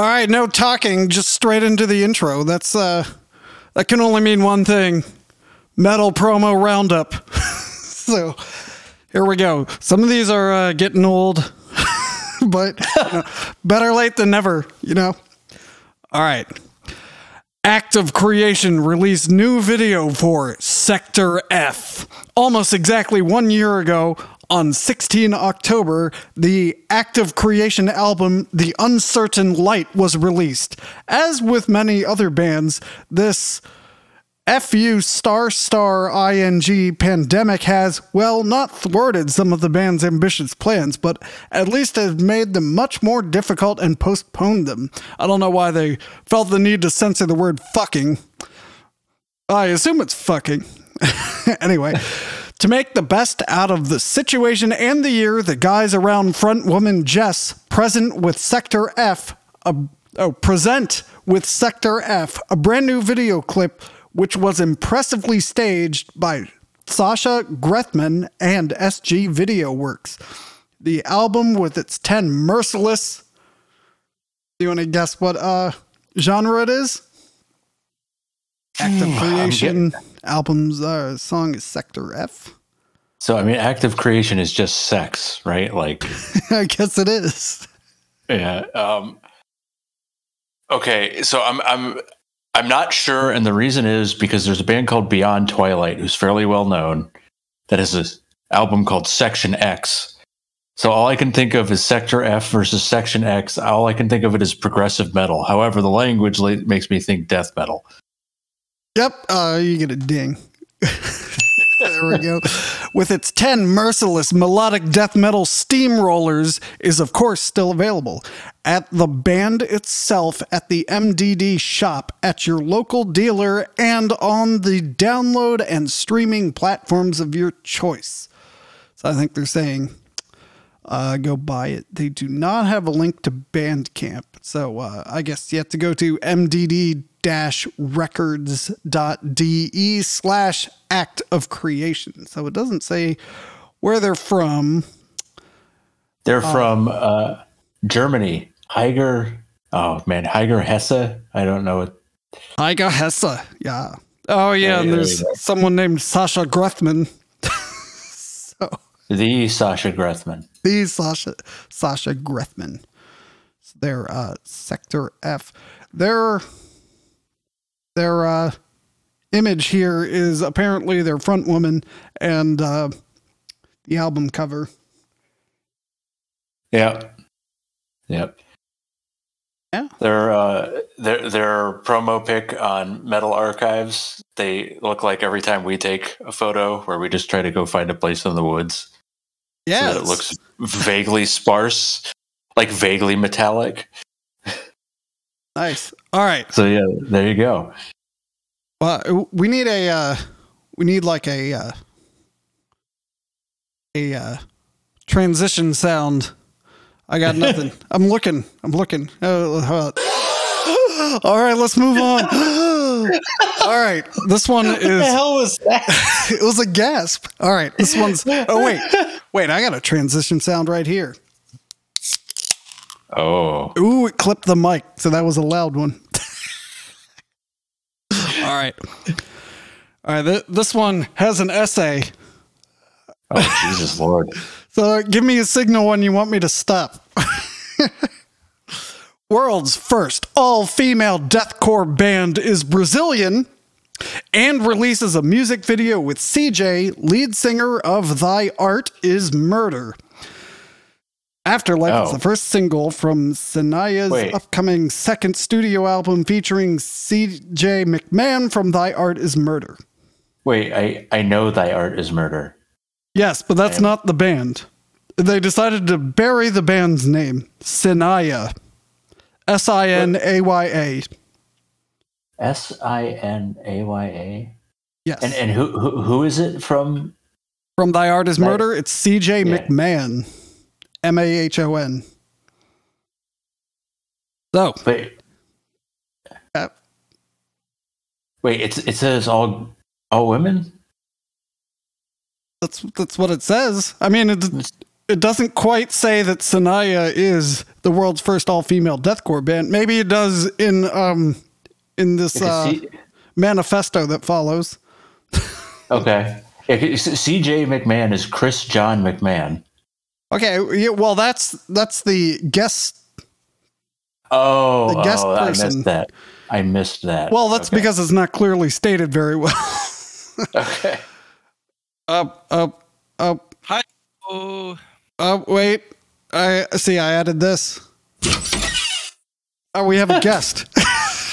All right, no talking, just straight into the intro. That's uh that can only mean one thing. Metal promo roundup. so, here we go. Some of these are uh, getting old, but you know, better late than never, you know. All right. Act of Creation released new video for Sector F. Almost exactly one year ago, on 16 October, the Act of Creation album, The Uncertain Light, was released. As with many other bands, this FU star star ing pandemic has, well, not thwarted some of the band's ambitious plans, but at least has made them much more difficult and postponed them. I don't know why they felt the need to censor the word fucking. I assume it's fucking. anyway. To make the best out of the situation and the year, the guys around front woman Jess present with Sector F, a, oh, present with Sector F, a brand new video clip which was impressively staged by Sasha Grethman and SG Video Works. The album with its 10 merciless. Do you want to guess what uh, genre it is? Act of Creation album's uh, song is Sector F. So I mean, active creation is just sex, right? Like, I guess it is. Yeah. Um, okay, so I'm I'm I'm not sure, and the reason is because there's a band called Beyond Twilight who's fairly well known that has an album called Section X. So all I can think of is Sector F versus Section X. All I can think of it is progressive metal. However, the language makes me think death metal. Yep, uh, you get a ding. there we go. With its 10 merciless melodic death metal steamrollers, is of course still available at the band itself, at the MDD shop, at your local dealer, and on the download and streaming platforms of your choice. So I think they're saying uh, go buy it. They do not have a link to Bandcamp. So uh, I guess you have to go to mdd records.de slash act of creation. So it doesn't say where they're from. They're uh, from uh, Germany. Heiger. Oh man, Heiger Hesse. I don't know what. Heiger Hesse. Yeah. Oh yeah, hey, and there's someone named Sasha Grethman. so the Sasha Grethman. The Sasha Sasha Grethman. So they're uh, Sector F. They're their uh, image here is apparently their front woman and uh, the album cover. Yeah. Yep. Yeah. Their uh their their promo pic on Metal Archives, they look like every time we take a photo where we just try to go find a place in the woods. Yeah. So it looks vaguely sparse, like vaguely metallic. Nice. All right. So yeah, there you go. Well, we need a uh, we need like a uh, a uh, transition sound. I got nothing. I'm looking. I'm looking. Uh, all right, let's move on. All right, this one is. What the hell was that? it was a gasp. All right, this one's. Oh wait, wait! I got a transition sound right here. Oh. Ooh, it clipped the mic, so that was a loud one. All right. All right. Th- this one has an essay. Oh, Jesus Lord. So give me a signal when you want me to stop. World's first all female deathcore band is Brazilian and releases a music video with CJ, lead singer of Thy Art is Murder. Afterlife oh. is the first single from Sinaya's Wait. upcoming second studio album featuring CJ McMahon from Thy Art is Murder. Wait, I, I know Thy Art is Murder. Yes, but that's not the band. They decided to bury the band's name, Sinaya. S I N A Y A. S I N A Y A? Yes. And, and who, who, who is it from? From Thy Art is Murder? It's CJ yeah. McMahon. M A H O N. So wait, uh, wait. It's it says all all women. That's that's what it says. I mean, it's it doesn't quite say that Sinaya is the world's first all-female deathcore band. Maybe it does in um in this uh, C- manifesto that follows. okay. Yeah, CJ McMahon is Chris John McMahon. Okay, yeah, well that's that's the guest. Oh, The guest oh I missed that. I missed that. Well, that's Okay. because it's not clearly stated very well. Okay. up, up, up, Hi. Oh, up. Wait, I see. I added this. Oh, we have a guest.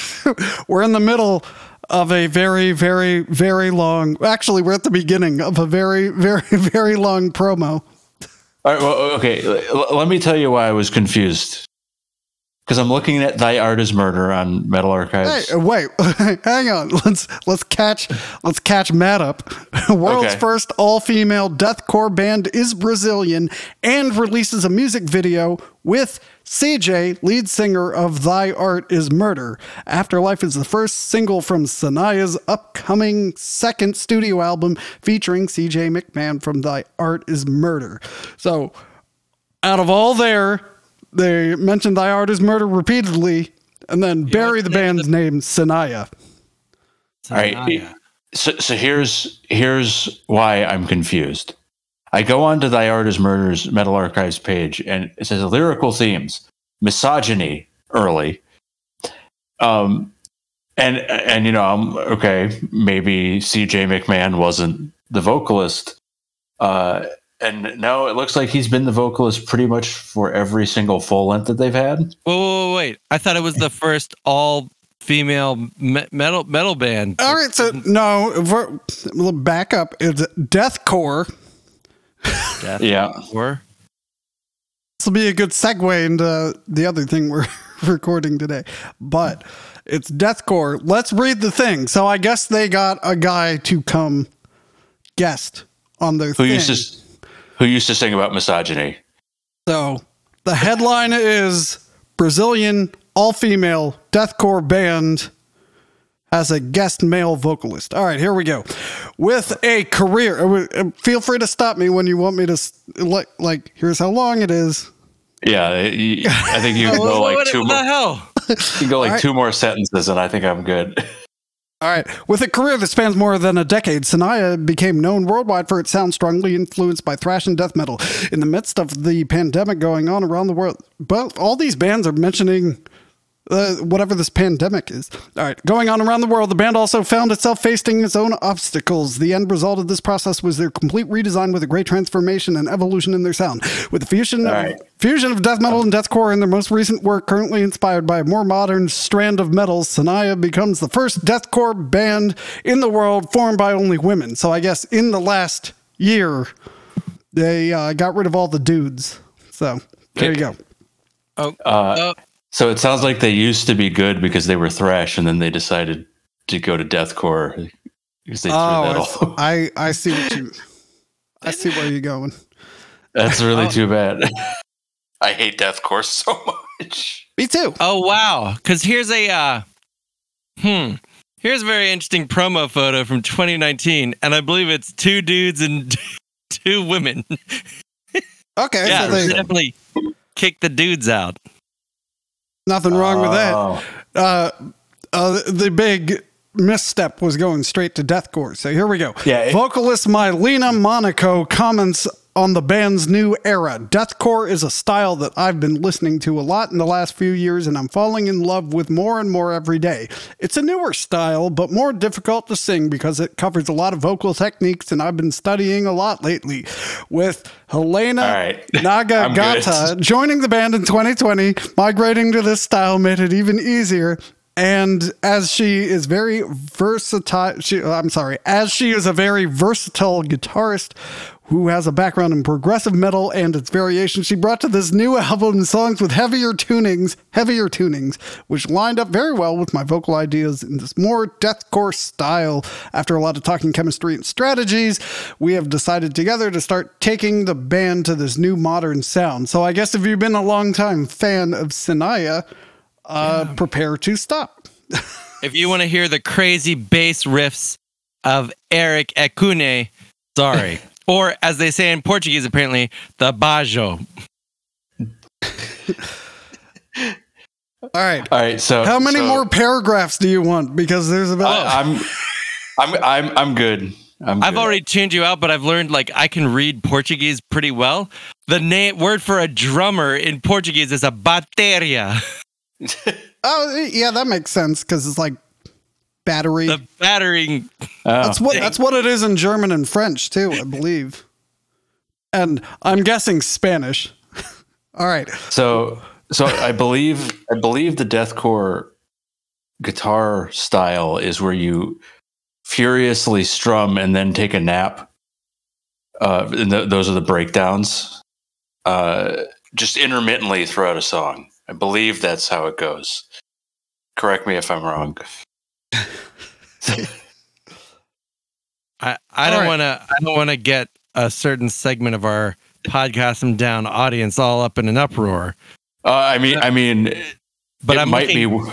we're in the middle of a very, very, very long. Actually, we're at the beginning of a very, very, very long promo. All right. Well, okay. l- let me tell you why I was confused. Because I'm looking at "Thy Art Is Murder" on Metal Archives. Hey, uh, wait, hang on. Let's let's catch let's catch Matt up. World's Okay. first all-female deathcore band is Brazilian and releases a music video with CJ, lead singer of Thy Art Is Murder. Afterlife is the first single from Sinaya's upcoming second studio album featuring CJ McMahon from Thy Art Is Murder. So, out of all there, they mention Thy Art Is Murder repeatedly and then bury what's the the name of band's name, Sinaya. All right. So, so here's here's why I'm confused. I go on to Thy Art Is Murder's Metal Archives page, and it says lyrical themes, misogyny early. Um, and and you know, I'm okay. Maybe C.J. McMahon wasn't the vocalist. Uh, and no, it looks like he's been the vocalist pretty much for every single full length that they've had. Whoa, whoa, whoa, wait! I thought it was the first all female me- metal metal band. All right, so no, ver- well, back up. It's deathcore. Death Yeah. War. This will be a good segue into the other thing we're recording today. But it's deathcore. Let's read the thing. So I guess they got a guy to come guest on their Who thing. used to who used to sing about misogyny? So the headline is Brazilian all female deathcore band has a guest male vocalist. All right, here we go. With a career, uh, uh, feel free to stop me when you want me to, like, like here's how long it is. Yeah, I think you can go like two what more. the hell? You can go like Alright. two more sentences, and I think I'm good. All right. With a career that spans more than a decade, Sinaya became known worldwide for its sound strongly influenced by thrash and death metal. In the midst of the pandemic going on around the world, but all these bands are mentioning uh, whatever this pandemic is. All right. Going on around the world, the band also found itself facing its own obstacles. The end result of this process was their complete redesign with a great transformation and evolution in their sound. With the fusion All of, right. fusion of death metal and deathcore in their most recent work, currently inspired by a more modern strand of metal, Sinaya becomes the first deathcore band in the world formed by only women. So I guess in the last year, they uh, got rid of all the dudes. So there you go. Oh, Uh, oh, so it sounds like they used to be good because they were thrash, and then they decided to go to deathcore because they threw that Oh, all. I, I see what you. I see where you're going. That's really Oh. too bad. I hate deathcore so much. Me too. oh, wow! Because here's a uh, hmm. Here's a very interesting promo photo from 2019, and I believe it's two dudes and two women. Okay, yeah, so they they, definitely kick the dudes out. Nothing wrong with that. Oh. Uh, uh, the big misstep was going straight to deathcore. So here we go. Yeah, it- Vocalist Mylena Monaco comments on the band's new era. Deathcore is a style that I've been listening to a lot in the last few years, and I'm falling in love with more and more every day. It's a newer style, but more difficult to sing because it covers a lot of vocal techniques, and I've been studying a lot lately. With Helena right. Nagagata joining the band in 2020, migrating to this style made it even easier. And as she is very versatile, she, I'm sorry, as she is a very versatile guitarist who has a background in progressive metal and its variations, she brought to this new album songs with heavier tunings, heavier tunings, which lined up very well with my vocal ideas in this more deathcore style. After a lot of talking chemistry and strategies, we have decided together to start taking the band to this new modern sound. So I guess if you've been a long time fan of Sinaya, uh, prepare to stop. If you want to hear the crazy bass riffs of Eric Ekune, sorry. or as they say in Portuguese, apparently the bajo. All right. All right. So How many so more paragraphs do you want? Because there's about. I, I'm, I'm, I'm, I'm good. I'm I've good. already tuned you out, but I've learned like I can read Portuguese pretty well. The name word for a drummer in Portuguese is a bateria. oh, yeah, that makes sense because it's like battery. The battering. Oh. that's what that's what it is in German and French too, I believe. And I'm guessing Spanish. All right. So, so I believe I believe the deathcore guitar style is where you furiously strum and then take a nap. Uh, and th- those are the breakdowns. Uh, just intermittently throughout a song. I believe that's how it goes. Correct me if I'm wrong. I, I All don't right. want to. I don't want to get a certain segment of our podcast them down audience all up in an uproar. Uh, I mean, I mean, But it I'm might looking,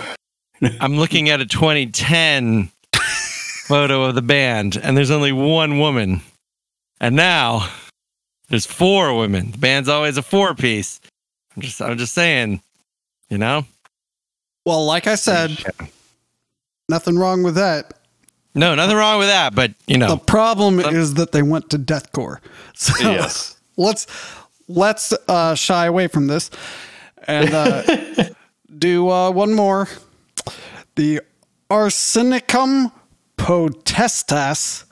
be. I'm looking at a 2010 photo of the band, and there's only one woman, and now there's four women. The band's always a four piece. I'm just, I'm just saying, you know. Well, like I said, nothing wrong with that. No, nothing wrong with that, but you know, The problem Some- is that they went to deathcore. So Yes. let's let's uh, shy away from this and uh, do uh, one more. The Arsenicum potestas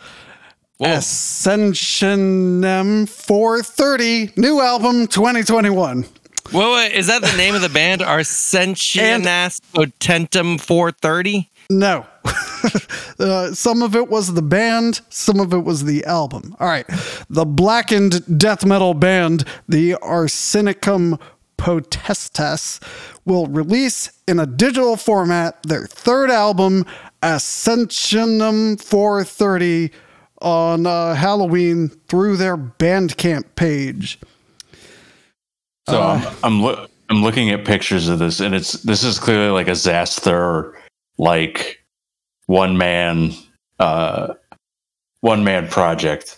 Whoa. Ascensionem 430 new album 2021. Whoa, wait, is that the name of the band? Arsentianas Potentum 430? No. uh, some of it was the band, some of it was the album. All right. The blackened death metal band, the Arsenicum Potestas, will release in a digital format their third album, Ascensionum 430, on uh, Halloween through their Bandcamp page. So Uh, I'm I'm, loo- I'm looking at pictures of this, and it's this is clearly like a Zaster, like one man, uh, one man project.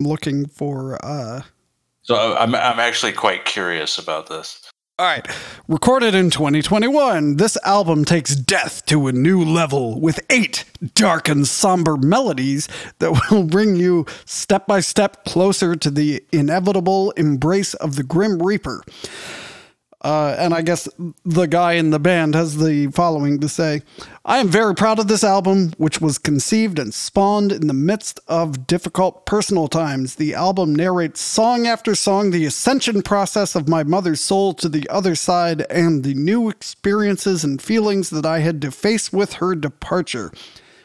I'm looking for uh, So I'm I'm actually quite curious about this. All right. Recorded in 2021, this album takes death to a new level with eight dark and somber melodies that will bring you step by step closer to the inevitable embrace of the Grim Reaper. Uh, and I guess the guy in the band has the following to say I am very proud of this album, which was conceived and spawned in the midst of difficult personal times. The album narrates song after song the ascension process of my mother's soul to the other side and the new experiences and feelings that I had to face with her departure.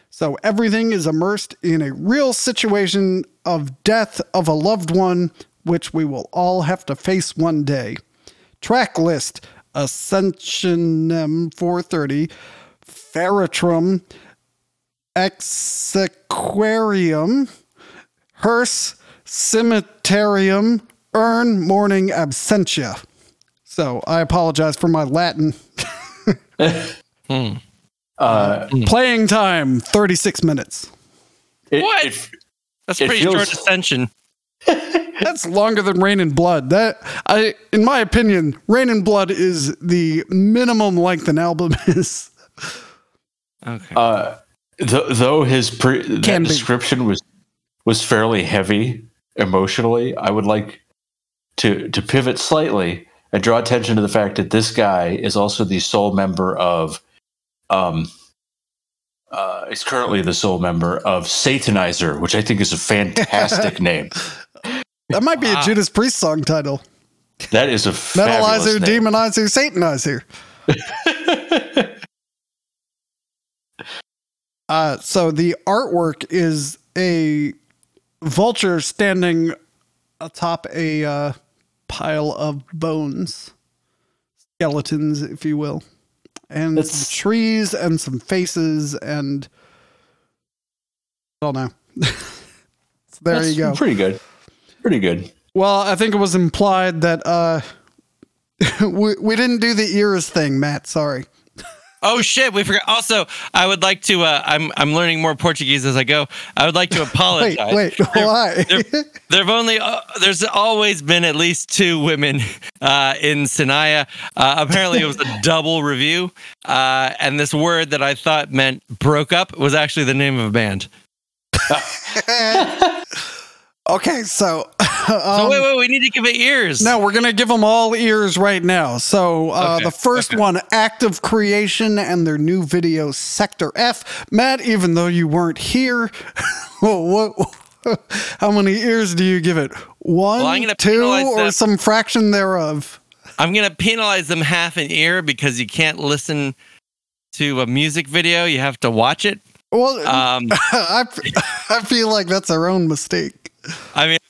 So everything is immersed in a real situation of death of a loved one, which we will all have to face one day. Track list Ascension um, 430, Ferritrum, Exequarium, Hearse, Cemeterium, Urn, Morning, Absentia. So I apologize for my Latin. Uh, Playing time 36 minutes. it, What? it- That's It pretty feels- short ascension. That's longer than Reign in Blood. That I in my opinion, Reign in Blood is the minimum length an album is. Okay. uh, th- though his pre- Can that description was was fairly heavy emotionally, I would like to to pivot slightly and draw attention to the fact that this guy is also the sole member of um uh is currently the sole member of Satanizer, which I think is a fantastic name. That might be Wow. a Judas Priest song title. That is a fabulous Metalizer, name. demonizer, satanizer. Uh, so the artwork is a vulture standing atop a uh, pile of bones, skeletons, if you will, and That's- some trees and some faces and I don't know. so there That's you go. Pretty good. Pretty good. Well, I think it was implied that uh, we we didn't do the ears thing, Matt. Sorry. Oh shit, we forgot. Also, I would like to. Uh, I'm I'm learning more Portuguese as I go. I would like to apologize. wait, There- why? there- There've only uh, there's always been at least two women uh, in Sinaya. Uh, apparently, it was a double review, uh, and this word that I thought meant broke up was actually the name of a band. okay, so. So um, wait, wait, we need to give it ears. No, we're gonna give them all ears right now. So uh, Okay, the first one, Act of Creation, and their new video, Sector F. Matt, even though you weren't here, what, how many ears do you give it? One, Well, two, or them. some fraction thereof? I'm gonna penalize them half an ear because you can't listen to a music video. You have to watch it. Well, Um, I, I feel like that's our own mistake. I mean, I feel like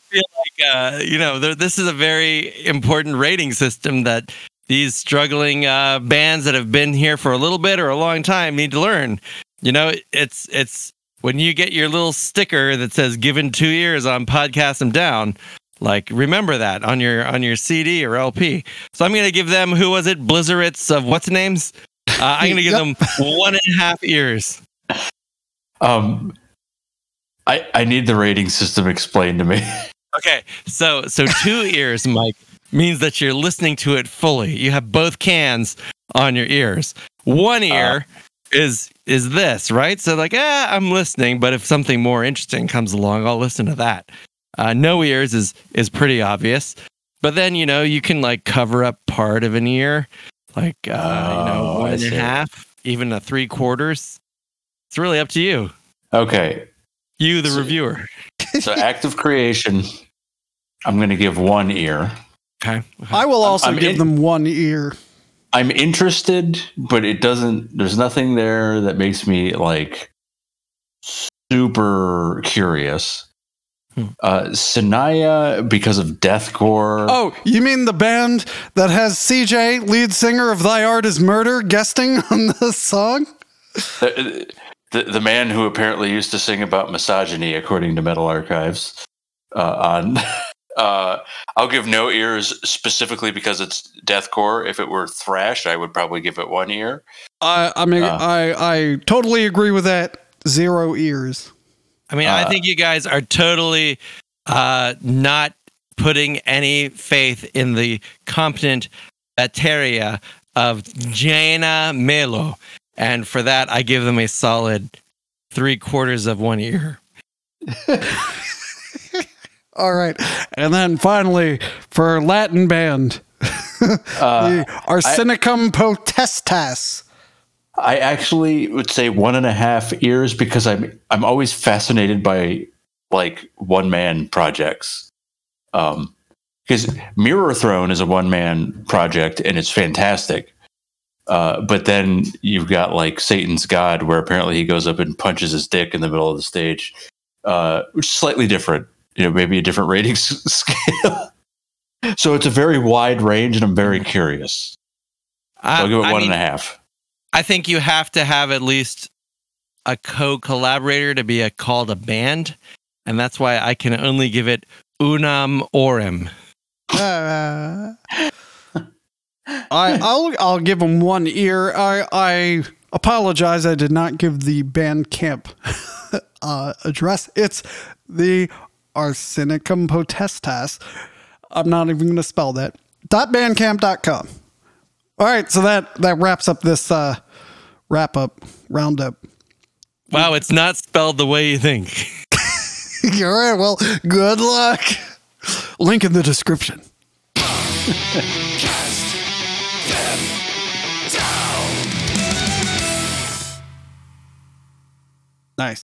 uh, you know, this is a very important rating system that these struggling uh, bands that have been here for a little bit or a long time need to learn. You know, it's it's when you get your little sticker that says "Given two years" on podcast them down. Like, remember that on your on your CD or LP. So I'm gonna give them who was it? Blizzards of what's names? Uh, I'm gonna give Yep. them one and a half ears. Um, I I need the rating system explained to me. Okay, so so two ears, Mike, means that you're listening to it fully. You have both cans on your ears. One ear is is this, right? So like, ah, I'm listening, but if something more interesting comes along, I'll listen to that. Uh, no ears is is pretty obvious, but then you know you can like cover up part of an ear, like uh, you know Oh, one and a half, even a three quarters. It's really up to you, Okay, you the So- reviewer. so act of creation. I'm going to give one ear. Okay. I will I'm- also I'm give in- them one ear. I'm interested, but it doesn't. There's nothing there that makes me like super curious. Hmm. Uh, Sinaya because of deathcore. Oh, you mean the band that has CJ, lead singer of Thy Art Is Murder, guesting on the song? The, the the man who apparently used to sing about misogyny, according to Metal Archives. Uh, on, uh, I'll give no ears specifically because it's deathcore. If it were thrash, I would probably give it one ear. I I mean, Uh. I I totally agree with that. Zero ears. I mean, I Uh, think you guys are totally uh, not putting any faith in the competent bacteria of Jaina Melo. And for that, I give them a solid three quarters of one ear. All right, and then finally for Latin band, Uh, the Arsenicum potestas. I actually would say one and a half ears because I'm I'm always fascinated by like one man projects. Um, because Mirrorthrone is a one man project and it's fantastic. Uh, but then you've got like Satan's God, where apparently he goes up and punches his dick in the middle of the stage, uh, which is slightly different. You know, maybe a different rating s- scale. so it's a very wide range, and I'm very curious. I, I'll give it I one mean, and a half. I think you have to have at least a co-collaborator to be a, called a band, and that's why I can only give it unam orem. Uh, I I'll I'll give them one ear. I I apologize. I did not give the Bandcamp uh, address. It's the Arsenicum potestas. I'm not even going to spell that. .bandcamp.com. All right, so that that wraps up this uh, wrap up roundup. Wow, it's not spelled the way you think. All right, well, good luck. Link in the description. nice.